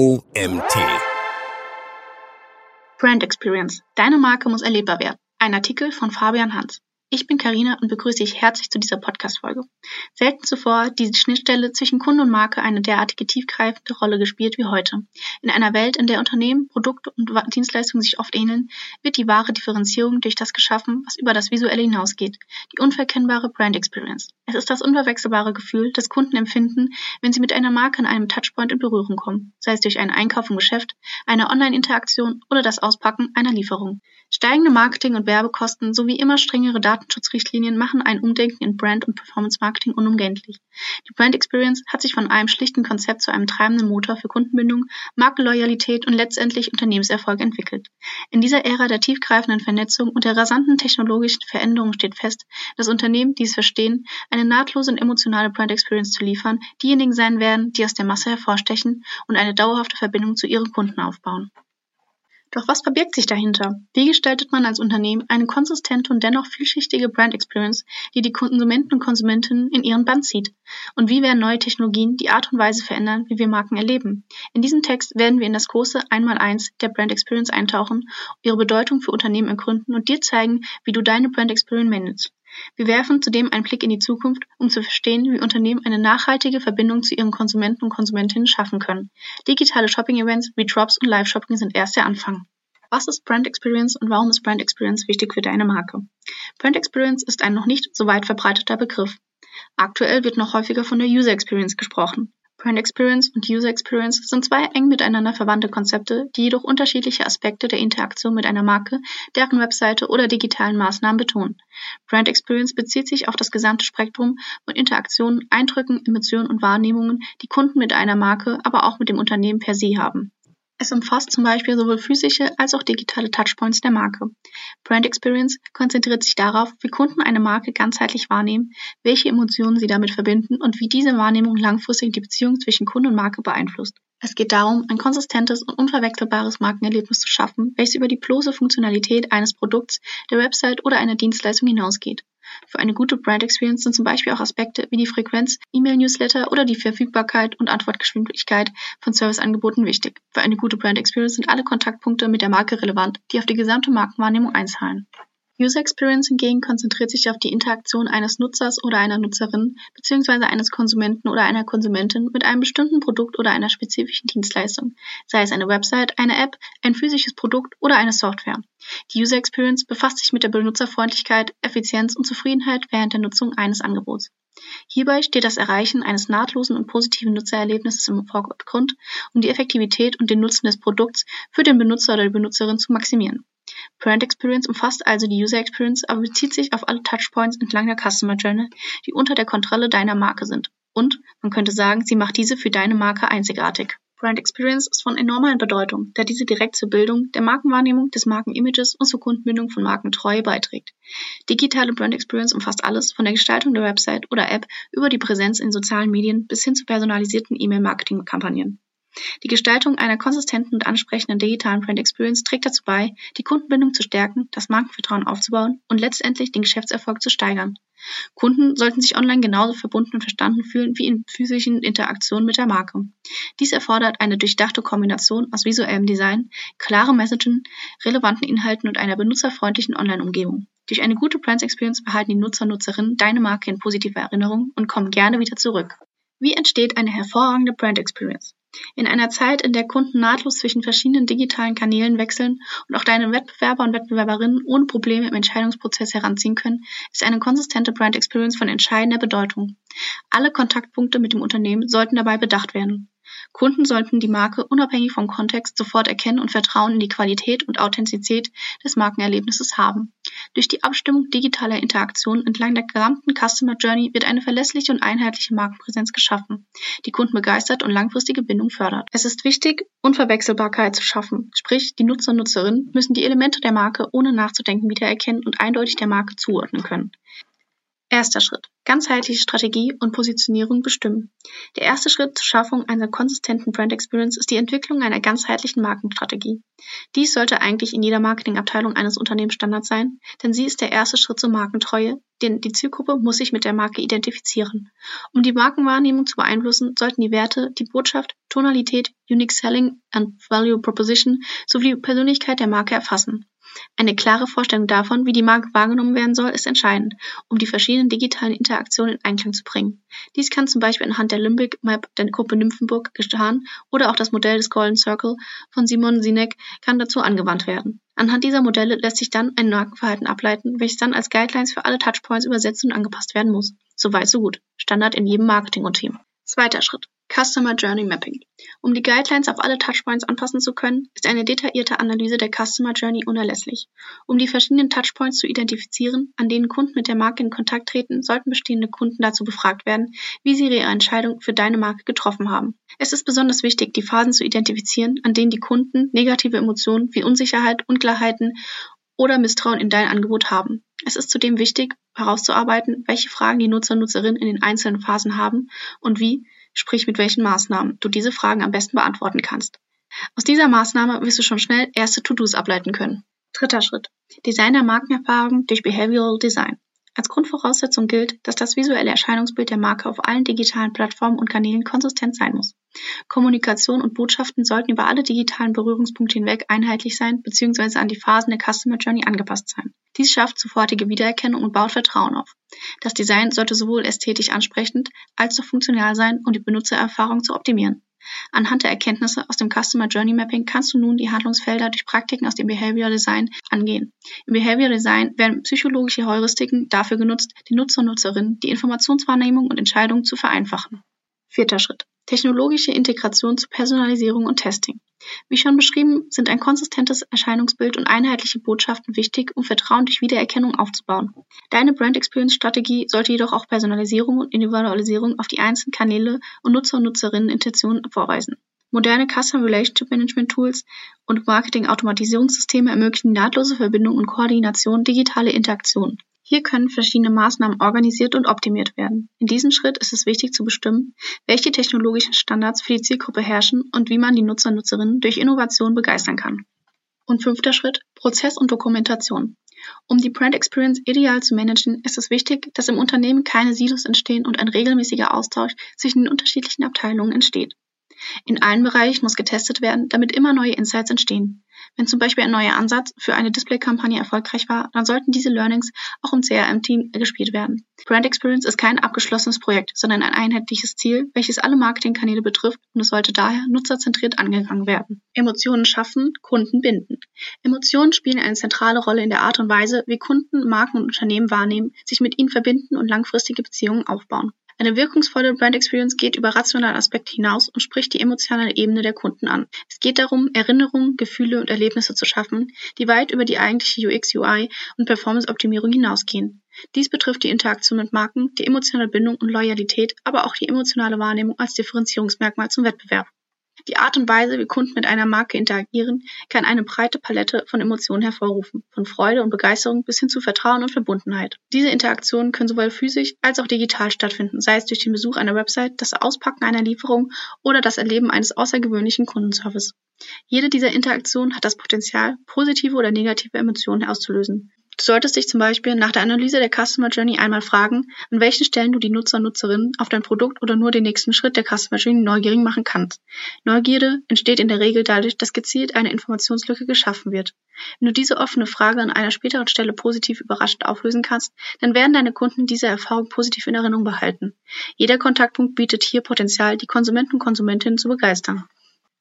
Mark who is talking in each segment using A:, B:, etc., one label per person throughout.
A: OMT.
B: Brand Experience. Deine Marke muss erlebbar werden. Ein Artikel von Fabian Hans. Ich bin Karina und begrüße dich herzlich zu dieser Podcast-Folge. Selten zuvor hat die Schnittstelle zwischen Kunde und Marke eine derartige tiefgreifende Rolle gespielt wie heute. In einer Welt, in der Unternehmen, Produkte und Dienstleistungen sich oft ähneln, wird die wahre Differenzierung durch das geschaffen, was über das Visuelle hinausgeht. Die unverkennbare Brand Experience. Es ist das unverwechselbare Gefühl, das Kunden empfinden, wenn sie mit einer Marke an einem Touchpoint in Berührung kommen, sei es durch einen Einkauf im Geschäft, eine Online-Interaktion oder das Auspacken einer Lieferung. Steigende Marketing- und Werbekosten sowie immer strengere Datenschutzrichtlinien machen ein Umdenken in Brand- und Performance-Marketing unumgänglich. Die Brand Experience hat sich von einem schlichten Konzept zu einem treibenden Motor für Kundenbindung, Markenloyalität und letztendlich Unternehmenserfolg entwickelt. In dieser Ära der tiefgreifenden Vernetzung und der rasanten technologischen Veränderung steht fest, dass Unternehmen, die es verstehen, eine nahtlose und emotionale Brand Experience zu liefern, diejenigen sein werden, die aus der Masse hervorstechen und eine dauerhafte Verbindung zu ihren Kunden aufbauen. Doch was verbirgt sich dahinter? Wie gestaltet man als Unternehmen eine konsistente und dennoch vielschichtige Brand Experience, die die Konsumenten und Konsumentinnen in ihren Band zieht? Und wie werden neue Technologien die Art und Weise verändern, wie wir Marken erleben? In diesem Text werden wir in das große Einmaleins der Brand Experience eintauchen, ihre Bedeutung für Unternehmen ergründen und dir zeigen, wie du deine Brand Experience managst. Wir werfen zudem einen Blick in die Zukunft, um zu verstehen, wie Unternehmen eine nachhaltige Verbindung zu ihren Konsumenten und Konsumentinnen schaffen können. Digitale Shopping-Events wie Drops und Live-Shopping sind erst der Anfang. Was ist Brand Experience und warum ist Brand Experience wichtig für deine Marke? Brand Experience ist ein noch nicht so weit verbreiteter Begriff. Aktuell wird noch häufiger von der User Experience gesprochen. Brand Experience und User Experience sind zwei eng miteinander verwandte Konzepte, die jedoch unterschiedliche Aspekte der Interaktion mit einer Marke, deren Webseite oder digitalen Maßnahmen betonen. Brand Experience bezieht sich auf das gesamte Spektrum von Interaktionen, Eindrücken, Emotionen und Wahrnehmungen, die Kunden mit einer Marke, aber auch mit dem Unternehmen per se haben. Es umfasst zum Beispiel sowohl physische als auch digitale Touchpoints der Marke. Brand Experience konzentriert sich darauf, wie Kunden eine Marke ganzheitlich wahrnehmen, welche Emotionen sie damit verbinden und wie diese Wahrnehmung langfristig die Beziehung zwischen Kunde und Marke beeinflusst. Es geht darum, ein konsistentes und unverwechselbares Markenerlebnis zu schaffen, welches über die bloße Funktionalität eines Produkts, der Website oder einer Dienstleistung hinausgeht. Für eine gute Brand Experience sind zum Beispiel auch Aspekte wie die Frequenz, E-Mail-Newsletter oder die Verfügbarkeit und Antwortgeschwindigkeit von Serviceangeboten wichtig. Für eine gute Brand Experience sind alle Kontaktpunkte mit der Marke relevant, die auf die gesamte Markenwahrnehmung einzahlen. User Experience hingegen konzentriert sich auf die Interaktion eines Nutzers oder einer Nutzerin bzw. eines Konsumenten oder einer Konsumentin mit einem bestimmten Produkt oder einer spezifischen Dienstleistung, sei es eine Website, eine App, ein physisches Produkt oder eine Software. Die User Experience befasst sich mit der Benutzerfreundlichkeit, Effizienz und Zufriedenheit während der Nutzung eines Angebots. Hierbei steht das Erreichen eines nahtlosen und positiven Nutzererlebnisses im Vordergrund, um die Effektivität und den Nutzen des Produkts für den Benutzer oder die Benutzerin zu maximieren. Brand Experience umfasst also die User Experience, aber bezieht sich auf alle Touchpoints entlang der Customer Journey, die unter der Kontrolle deiner Marke sind. Und man könnte sagen, sie macht diese für deine Marke einzigartig. Brand Experience ist von enormer Bedeutung, da diese direkt zur Bildung der Markenwahrnehmung, des Markenimages und zur Kundenbindung von Markentreue beiträgt. Digitale Brand Experience umfasst alles von der Gestaltung der Website oder App über die Präsenz in sozialen Medien bis hin zu personalisierten E-Mail-Marketing-Kampagnen. Die Gestaltung einer konsistenten und ansprechenden digitalen Brand Experience trägt dazu bei, die Kundenbindung zu stärken, das Markenvertrauen aufzubauen und letztendlich den Geschäftserfolg zu steigern. Kunden sollten sich online genauso verbunden und verstanden fühlen wie in physischen Interaktionen mit der Marke. Dies erfordert eine durchdachte Kombination aus visuellem Design, klaren Messagen, relevanten Inhalten und einer benutzerfreundlichen Online-Umgebung. Durch eine gute Brand Experience behalten die Nutzer und Nutzerinnen deine Marke in positiver Erinnerung und kommen gerne wieder zurück. Wie entsteht eine hervorragende Brand Experience? In einer Zeit, in der Kunden nahtlos zwischen verschiedenen digitalen Kanälen wechseln und auch deine Wettbewerber und Wettbewerberinnen ohne Probleme im Entscheidungsprozess heranziehen können, ist eine konsistente Brand Experience von entscheidender Bedeutung. Alle Kontaktpunkte mit dem Unternehmen sollten dabei bedacht werden. Kunden sollten die Marke unabhängig vom Kontext sofort erkennen und Vertrauen in die Qualität und Authentizität des Markenerlebnisses haben. Durch die Abstimmung digitaler Interaktionen entlang der gesamten Customer Journey wird eine verlässliche und einheitliche Markenpräsenz geschaffen, die Kunden begeistert und langfristige Bindung fördert. Es ist wichtig, Unverwechselbarkeit zu schaffen, sprich die Nutzer und Nutzerinnen müssen die Elemente der Marke ohne nachzudenken wiedererkennen und eindeutig der Marke zuordnen können. Erster Schritt. Ganzheitliche Strategie und Positionierung bestimmen. Der erste Schritt zur Schaffung einer konsistenten Brand Experience ist die Entwicklung einer ganzheitlichen Markenstrategie. Dies sollte eigentlich in jeder Marketingabteilung eines Unternehmens Standard sein, denn sie ist der erste Schritt zur Markentreue, denn die Zielgruppe muss sich mit der Marke identifizieren. Um die Markenwahrnehmung zu beeinflussen, sollten die Werte, die Botschaft, Tonalität, Unique Selling and Value Proposition sowie Persönlichkeit der Marke erfassen. Eine klare Vorstellung davon, wie die Marke wahrgenommen werden soll, ist entscheidend, um die verschiedenen digitalen Interaktionen in Einklang zu bringen. Dies kann zum Beispiel anhand der Limbic Map der Gruppe Nymphenburg getan oder auch das Modell des Golden Circle von Simon Sinek kann dazu angewandt werden. Anhand dieser Modelle lässt sich dann ein Markenverhalten ableiten, welches dann als Guidelines für alle Touchpoints übersetzt und angepasst werden muss. Soweit so gut. Standard in jedem Marketing-Team. Zweiter Schritt. Customer Journey Mapping. Um die Guidelines auf alle Touchpoints anpassen zu können, ist eine detaillierte Analyse der Customer Journey unerlässlich. Um die verschiedenen Touchpoints zu identifizieren, an denen Kunden mit der Marke in Kontakt treten, sollten bestehende Kunden dazu befragt werden, wie sie ihre Entscheidung für deine Marke getroffen haben. Es ist besonders wichtig, die Phasen zu identifizieren, an denen die Kunden negative Emotionen wie Unsicherheit, Unklarheiten oder Misstrauen in dein Angebot haben. Es ist zudem wichtig, herauszuarbeiten, welche Fragen die Nutzer und Nutzerinnen in den einzelnen Phasen haben und wie, sprich mit welchen Maßnahmen du diese Fragen am besten beantworten kannst. Aus dieser Maßnahme wirst du schon schnell erste To-Dos ableiten können. Dritter Schritt. Design der Markenerfahrung durch Behavioral Design. Als Grundvoraussetzung gilt, dass das visuelle Erscheinungsbild der Marke auf allen digitalen Plattformen und Kanälen konsistent sein muss. Kommunikation und Botschaften sollten über alle digitalen Berührungspunkte hinweg einheitlich sein bzw. an die Phasen der Customer Journey angepasst sein. Dies schafft sofortige Wiedererkennung und baut Vertrauen auf. Das Design sollte sowohl ästhetisch ansprechend als auch funktional sein, um die Benutzererfahrung zu optimieren. Anhand der Erkenntnisse aus dem Customer Journey Mapping kannst du nun die Handlungsfelder durch Praktiken aus dem Behavioral Design angehen. Im Behavioral Design werden psychologische Heuristiken dafür genutzt, die Nutzer und Nutzerinnen die Informationswahrnehmung und Entscheidung zu vereinfachen. Vierter Schritt. Technologische Integration zu Personalisierung und Testing. Wie schon beschrieben, sind ein konsistentes Erscheinungsbild und einheitliche Botschaften wichtig, um Vertrauen durch Wiedererkennung aufzubauen. Deine Brand Experience Strategie sollte jedoch auch Personalisierung und Individualisierung auf die einzelnen Kanäle und Nutzer und Nutzerinnen Intentionen vorweisen. Moderne Customer Relationship Management Tools und Marketing-Automatisierungssysteme ermöglichen nahtlose Verbindung und Koordination digitaler Interaktionen. Hier können verschiedene Maßnahmen organisiert und optimiert werden. In diesem Schritt ist es wichtig zu bestimmen, welche technologischen Standards für die Zielgruppe herrschen und wie man die Nutzer und Nutzerinnen durch Innovation begeistern kann. Und fünfter Schritt, Prozess und Dokumentation. Um die Brand Experience ideal zu managen, ist es wichtig, dass im Unternehmen keine Silos entstehen und ein regelmäßiger Austausch zwischen den unterschiedlichen Abteilungen entsteht. In allen Bereichen muss getestet werden, damit immer neue Insights entstehen. Wenn zum Beispiel ein neuer Ansatz für eine Display-Kampagne erfolgreich war, dann sollten diese Learnings auch im CRM-Team gespielt werden. Brand Experience ist kein abgeschlossenes Projekt, sondern ein einheitliches Ziel, welches alle Marketingkanäle betrifft und es sollte daher nutzerzentriert angegangen werden. Emotionen schaffen, Kunden binden. Emotionen spielen eine zentrale Rolle in der Art und Weise, wie Kunden, Marken und Unternehmen wahrnehmen, sich mit ihnen verbinden und langfristige Beziehungen aufbauen. Eine wirkungsvolle Brand Experience geht über rationale Aspekte hinaus und spricht die emotionale Ebene der Kunden an. Es geht darum, Erinnerungen, Gefühle und Erlebnisse zu schaffen, die weit über die eigentliche UX, UI und Performance-Optimierung hinausgehen. Dies betrifft die Interaktion mit Marken, die emotionale Bindung und Loyalität, aber auch die emotionale Wahrnehmung als Differenzierungsmerkmal zum Wettbewerb. Die Art und Weise, wie Kunden mit einer Marke interagieren, kann eine breite Palette von Emotionen hervorrufen, von Freude und Begeisterung bis hin zu Vertrauen und Verbundenheit. Diese Interaktionen können sowohl physisch als auch digital stattfinden, sei es durch den Besuch einer Website, das Auspacken einer Lieferung oder das Erleben eines außergewöhnlichen Kundenservice. Jede dieser Interaktionen hat das Potenzial, positive oder negative Emotionen auszulösen. Du solltest dich zum Beispiel nach der Analyse der Customer Journey einmal fragen, an welchen Stellen du die Nutzer und Nutzerinnen auf dein Produkt oder nur den nächsten Schritt der Customer Journey neugierig machen kannst. Neugierde entsteht in der Regel dadurch, dass gezielt eine Informationslücke geschaffen wird. Wenn du diese offene Frage an einer späteren Stelle positiv überraschend auflösen kannst, dann werden deine Kunden diese Erfahrung positiv in Erinnerung behalten. Jeder Kontaktpunkt bietet hier Potenzial, die Konsumenten und Konsumentinnen zu begeistern.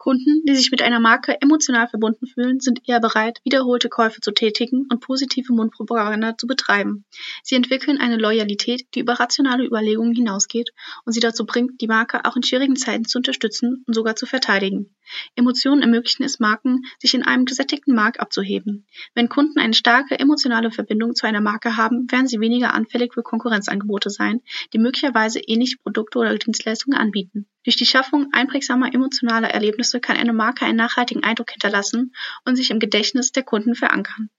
B: Kunden, die sich mit einer Marke emotional verbunden fühlen, sind eher bereit, wiederholte Käufe zu tätigen und positive Mundpropaganda zu betreiben. Sie entwickeln eine Loyalität, die über rationale Überlegungen hinausgeht und sie dazu bringt, die Marke auch in schwierigen Zeiten zu unterstützen und sogar zu verteidigen. Emotionen ermöglichen es Marken, sich in einem gesättigten Markt abzuheben. Wenn Kunden eine starke emotionale Verbindung zu einer Marke haben, werden sie weniger anfällig für Konkurrenzangebote sein, die möglicherweise ähnliche Produkte oder Dienstleistungen anbieten. Durch die Schaffung einprägsamer emotionaler Erlebnisse kann eine Marke einen nachhaltigen Eindruck hinterlassen und sich im Gedächtnis der Kunden verankern.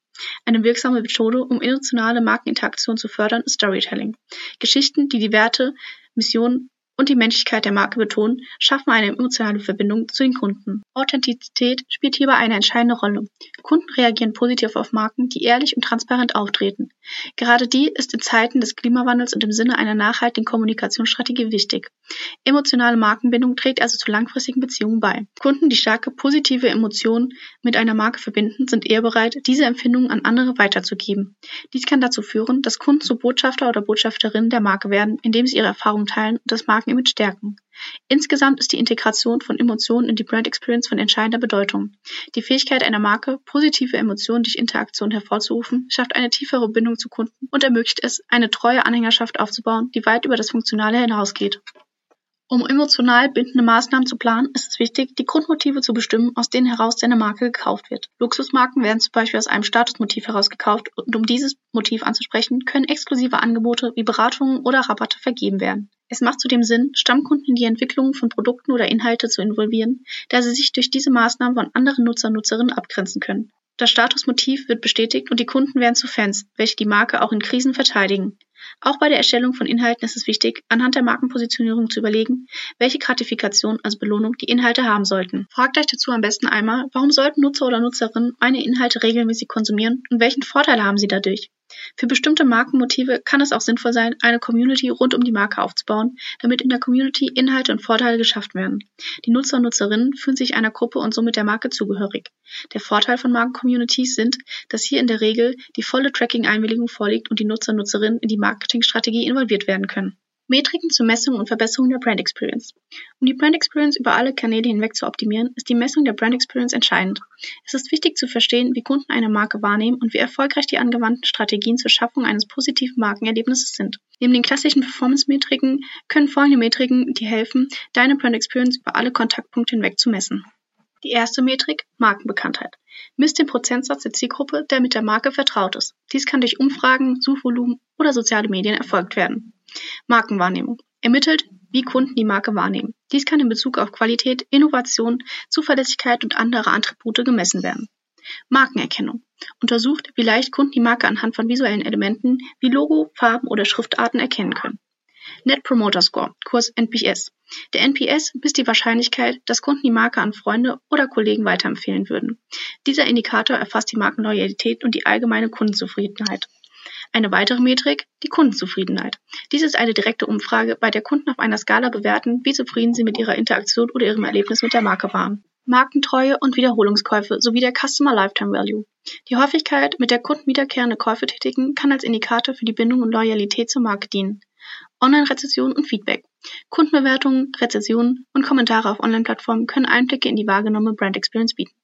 B: Eine wirksame Methode, um emotionale Markeninteraktion zu fördern, ist Storytelling. Geschichten, die die Werte, Mission und die Menschlichkeit der Marke betonen, schaffen eine emotionale Verbindung zu den Kunden. Authentizität spielt hierbei eine entscheidende Rolle. Kunden reagieren positiv auf Marken, die ehrlich und transparent auftreten. Gerade die ist in Zeiten des Klimawandels und im Sinne einer nachhaltigen Kommunikationsstrategie wichtig. Emotionale Markenbindung trägt also zu langfristigen Beziehungen bei. Kunden, die starke positive Emotionen mit einer Marke verbinden, sind eher bereit, diese Empfindungen an andere weiterzugeben. Dies kann dazu führen, dass Kunden zu Botschafter oder Botschafterinnen der Marke werden, indem sie ihre Erfahrungen teilen und das Markenimage stärken. Insgesamt ist die Integration von Emotionen in die Brand Experience von entscheidender Bedeutung. Die Fähigkeit einer Marke, positive Emotionen durch Interaktion hervorzurufen, schafft eine tiefere Bindung zu Kunden und ermöglicht es, eine treue Anhängerschaft aufzubauen, die weit über das Funktionale hinausgeht. Um emotional bindende Maßnahmen zu planen, ist es wichtig, die Grundmotive zu bestimmen, aus denen heraus deine Marke gekauft wird. Luxusmarken werden zum Beispiel aus einem Statusmotiv heraus gekauft und um dieses Motiv anzusprechen, können exklusive Angebote wie Beratungen oder Rabatte vergeben werden. Es macht zudem Sinn, Stammkunden in die Entwicklung von Produkten oder Inhalte zu involvieren, da sie sich durch diese Maßnahmen von anderen Nutzer und Nutzerinnen abgrenzen können. Das Statusmotiv wird bestätigt und die Kunden werden zu Fans, welche die Marke auch in Krisen verteidigen. Auch bei der Erstellung von Inhalten ist es wichtig, anhand der Markenpositionierung zu überlegen, welche Gratifikation als Belohnung die Inhalte haben sollten. Fragt euch dazu am besten einmal, warum sollten Nutzer oder Nutzerinnen meine Inhalte regelmäßig konsumieren und welchen Vorteil haben sie dadurch? Für bestimmte Markenmotive kann es auch sinnvoll sein, eine Community rund um die Marke aufzubauen, damit in der Community Inhalte und Vorteile geschafft werden. Die Nutzer und Nutzerinnen fühlen sich einer Gruppe und somit der Marke zugehörig. Der Vorteil von Markencommunities sind, dass hier in der Regel die volle Tracking-Einwilligung vorliegt und die Nutzer und Nutzerinnen in die Marketingstrategie involviert werden können. Metriken zur Messung und Verbesserung der Brand Experience. Um die Brand Experience über alle Kanäle hinweg zu optimieren, ist die Messung der Brand Experience entscheidend. Es ist wichtig zu verstehen, wie Kunden eine Marke wahrnehmen und wie erfolgreich die angewandten Strategien zur Schaffung eines positiven Markenerlebnisses sind. Neben den klassischen Performance-Metriken können folgende Metriken dir helfen, deine Brand Experience über alle Kontaktpunkte hinweg zu messen. Die erste Metrik, Markenbekanntheit. Misst den Prozentsatz der Zielgruppe, der mit der Marke vertraut ist. Dies kann durch Umfragen, Suchvolumen oder soziale Medien erfolgt werden. Markenwahrnehmung. Ermittelt, wie Kunden die Marke wahrnehmen. Dies kann in Bezug auf Qualität, Innovation, Zuverlässigkeit und andere Attribute gemessen werden. Markenerkennung. Untersucht, wie leicht Kunden die Marke anhand von visuellen Elementen wie Logo, Farben oder Schriftarten erkennen können. Net Promoter Score, kurz NPS. Der NPS misst die Wahrscheinlichkeit, dass Kunden die Marke an Freunde oder Kollegen weiterempfehlen würden. Dieser Indikator erfasst die Markenloyalität und die allgemeine Kundenzufriedenheit. Eine weitere Metrik, die Kundenzufriedenheit. Dies ist eine direkte Umfrage, bei der Kunden auf einer Skala bewerten, wie zufrieden sie mit ihrer Interaktion oder ihrem Erlebnis mit der Marke waren. Markentreue und Wiederholungskäufe sowie der Customer Lifetime Value. Die Häufigkeit, mit der Kunden wiederkehrende Käufe tätigen, kann als Indikator für die Bindung und Loyalität zur Marke dienen. Online-Rezession und Feedback. Kundenbewertungen, Rezessionen und Kommentare auf Online-Plattformen können Einblicke in die wahrgenommene Brand Experience bieten.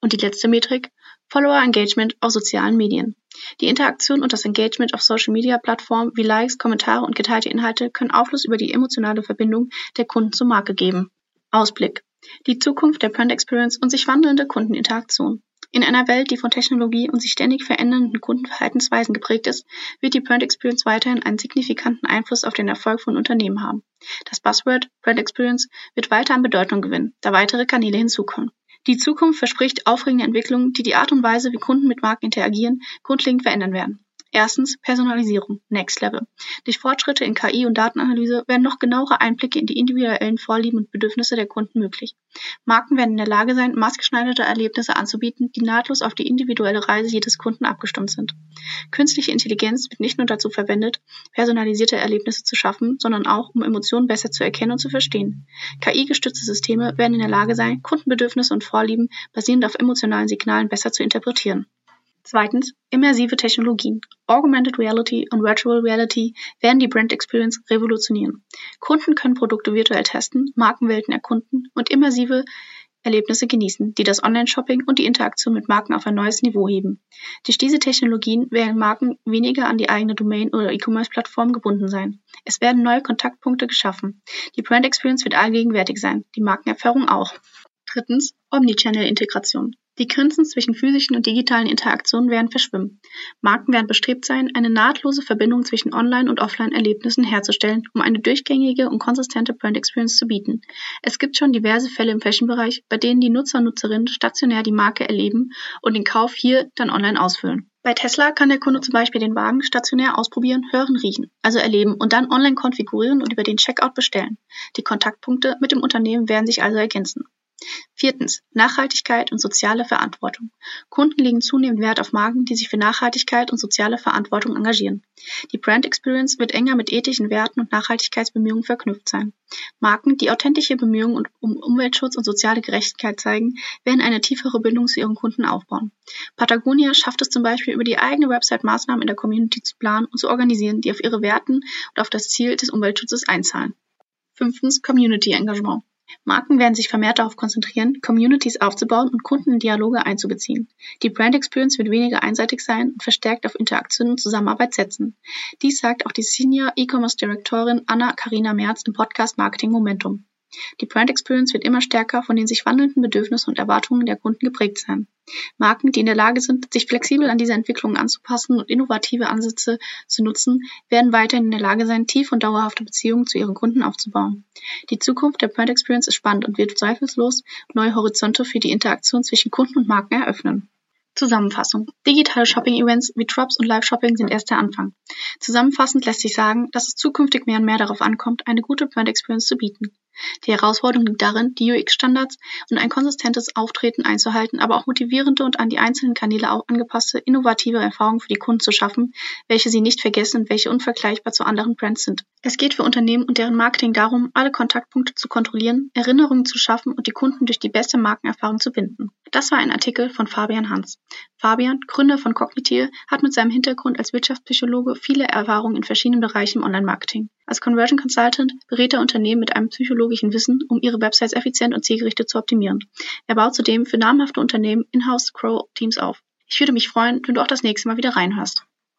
B: Und die letzte Metrik, Follower Engagement auf sozialen Medien. Die Interaktion und das Engagement auf Social-Media-Plattformen wie Likes, Kommentare und geteilte Inhalte können Aufschluss über die emotionale Verbindung der Kunden zur Marke geben. Ausblick. Die Zukunft der Brand Experience und sich wandelnde Kundeninteraktion. In einer Welt, die von Technologie und sich ständig verändernden Kundenverhaltensweisen geprägt ist, wird die Brand Experience weiterhin einen signifikanten Einfluss auf den Erfolg von Unternehmen haben. Das Buzzword Brand Experience wird weiter an Bedeutung gewinnen, da weitere Kanäle hinzukommen. Die Zukunft verspricht aufregende Entwicklungen, die die Art und Weise, wie Kunden mit Marken interagieren, grundlegend verändern werden. Erstens Personalisierung, Next Level. Durch Fortschritte in KI und Datenanalyse werden noch genauere Einblicke in die individuellen Vorlieben und Bedürfnisse der Kunden möglich. Marken werden in der Lage sein, maßgeschneiderte Erlebnisse anzubieten, die nahtlos auf die individuelle Reise jedes Kunden abgestimmt sind. Künstliche Intelligenz wird nicht nur dazu verwendet, personalisierte Erlebnisse zu schaffen, sondern auch, um Emotionen besser zu erkennen und zu verstehen. KI-gestützte Systeme werden in der Lage sein, Kundenbedürfnisse und Vorlieben basierend auf emotionalen Signalen besser zu interpretieren. Zweitens, immersive Technologien. Augmented Reality und Virtual Reality werden die Brand Experience revolutionieren. Kunden können Produkte virtuell testen, Markenwelten erkunden und immersive Erlebnisse genießen, die das Online-Shopping und die Interaktion mit Marken auf ein neues Niveau heben. Durch diese Technologien werden Marken weniger an die eigene Domain oder E-Commerce-Plattform gebunden sein. Es werden neue Kontaktpunkte geschaffen. Die Brand Experience wird allgegenwärtig sein, die Markenerfahrung auch. Drittens, Omnichannel-Integration. Die Grenzen zwischen physischen und digitalen Interaktionen werden verschwimmen. Marken werden bestrebt sein, eine nahtlose Verbindung zwischen Online- und Offline-Erlebnissen herzustellen, um eine durchgängige und konsistente Brand Experience zu bieten. Es gibt schon diverse Fälle im Fashion-Bereich, bei denen die Nutzer und Nutzerinnen stationär die Marke erleben und den Kauf hier dann online ausfüllen. Bei Tesla kann der Kunde zum Beispiel den Wagen stationär ausprobieren, hören, riechen, also erleben und dann online konfigurieren und über den Checkout bestellen. Die Kontaktpunkte mit dem Unternehmen werden sich also ergänzen. Viertens. Nachhaltigkeit und soziale Verantwortung. Kunden legen zunehmend Wert auf Marken, die sich für Nachhaltigkeit und soziale Verantwortung engagieren. Die Brand Experience wird enger mit ethischen Werten und Nachhaltigkeitsbemühungen verknüpft sein. Marken, die authentische Bemühungen um Umweltschutz und soziale Gerechtigkeit zeigen, werden eine tiefere Bindung zu ihren Kunden aufbauen. Patagonia schafft es zum Beispiel über die eigene Website Maßnahmen in der Community zu planen und zu organisieren, die auf ihre Werten und auf das Ziel des Umweltschutzes einzahlen. Fünftens Community Engagement. Marken werden sich vermehrt darauf konzentrieren, Communities aufzubauen und Kunden in Dialoge einzubeziehen. Die Brand Experience wird weniger einseitig sein und verstärkt auf Interaktion und Zusammenarbeit setzen. Dies sagt auch die Senior E-Commerce Direktorin Anna-Karina Merz im Podcast Marketing Momentum. Die Brand Experience wird immer stärker von den sich wandelnden Bedürfnissen und Erwartungen der Kunden geprägt sein. Marken, die in der Lage sind, sich flexibel an diese Entwicklungen anzupassen und innovative Ansätze zu nutzen, werden weiterhin in der Lage sein, tief und dauerhafte Beziehungen zu ihren Kunden aufzubauen. Die Zukunft der Brand Experience ist spannend und wird zweifellos neue Horizonte für die Interaktion zwischen Kunden und Marken eröffnen. Zusammenfassung. Digitale Shopping-Events wie Drops und Live-Shopping sind erst der Anfang. Zusammenfassend lässt sich sagen, dass es zukünftig mehr und mehr darauf ankommt, eine gute Brand Experience zu bieten. Die Herausforderung liegt darin, die UX-Standards und ein konsistentes Auftreten einzuhalten, aber auch motivierende und an die einzelnen Kanäle angepasste, innovative Erfahrungen für die Kunden zu schaffen, welche sie nicht vergessen und welche unvergleichbar zu anderen Brands sind. Es geht für Unternehmen und deren Marketing darum, alle Kontaktpunkte zu kontrollieren, Erinnerungen zu schaffen und die Kunden durch die beste Markenerfahrung zu binden. Das war ein Artikel von Fabian Hans. Fabian, Gründer von Cognitier, hat mit seinem Hintergrund als Wirtschaftspsychologe viele Erfahrungen in verschiedenen Bereichen im Online-Marketing. Als Conversion Consultant berät er Unternehmen mit einem psychologischen Wissen, um ihre Websites effizient und zielgerichtet zu optimieren. Er baut zudem für namhafte Unternehmen Inhouse Crow Teams auf. Ich würde mich freuen, wenn du auch das nächste Mal wieder reinhörst.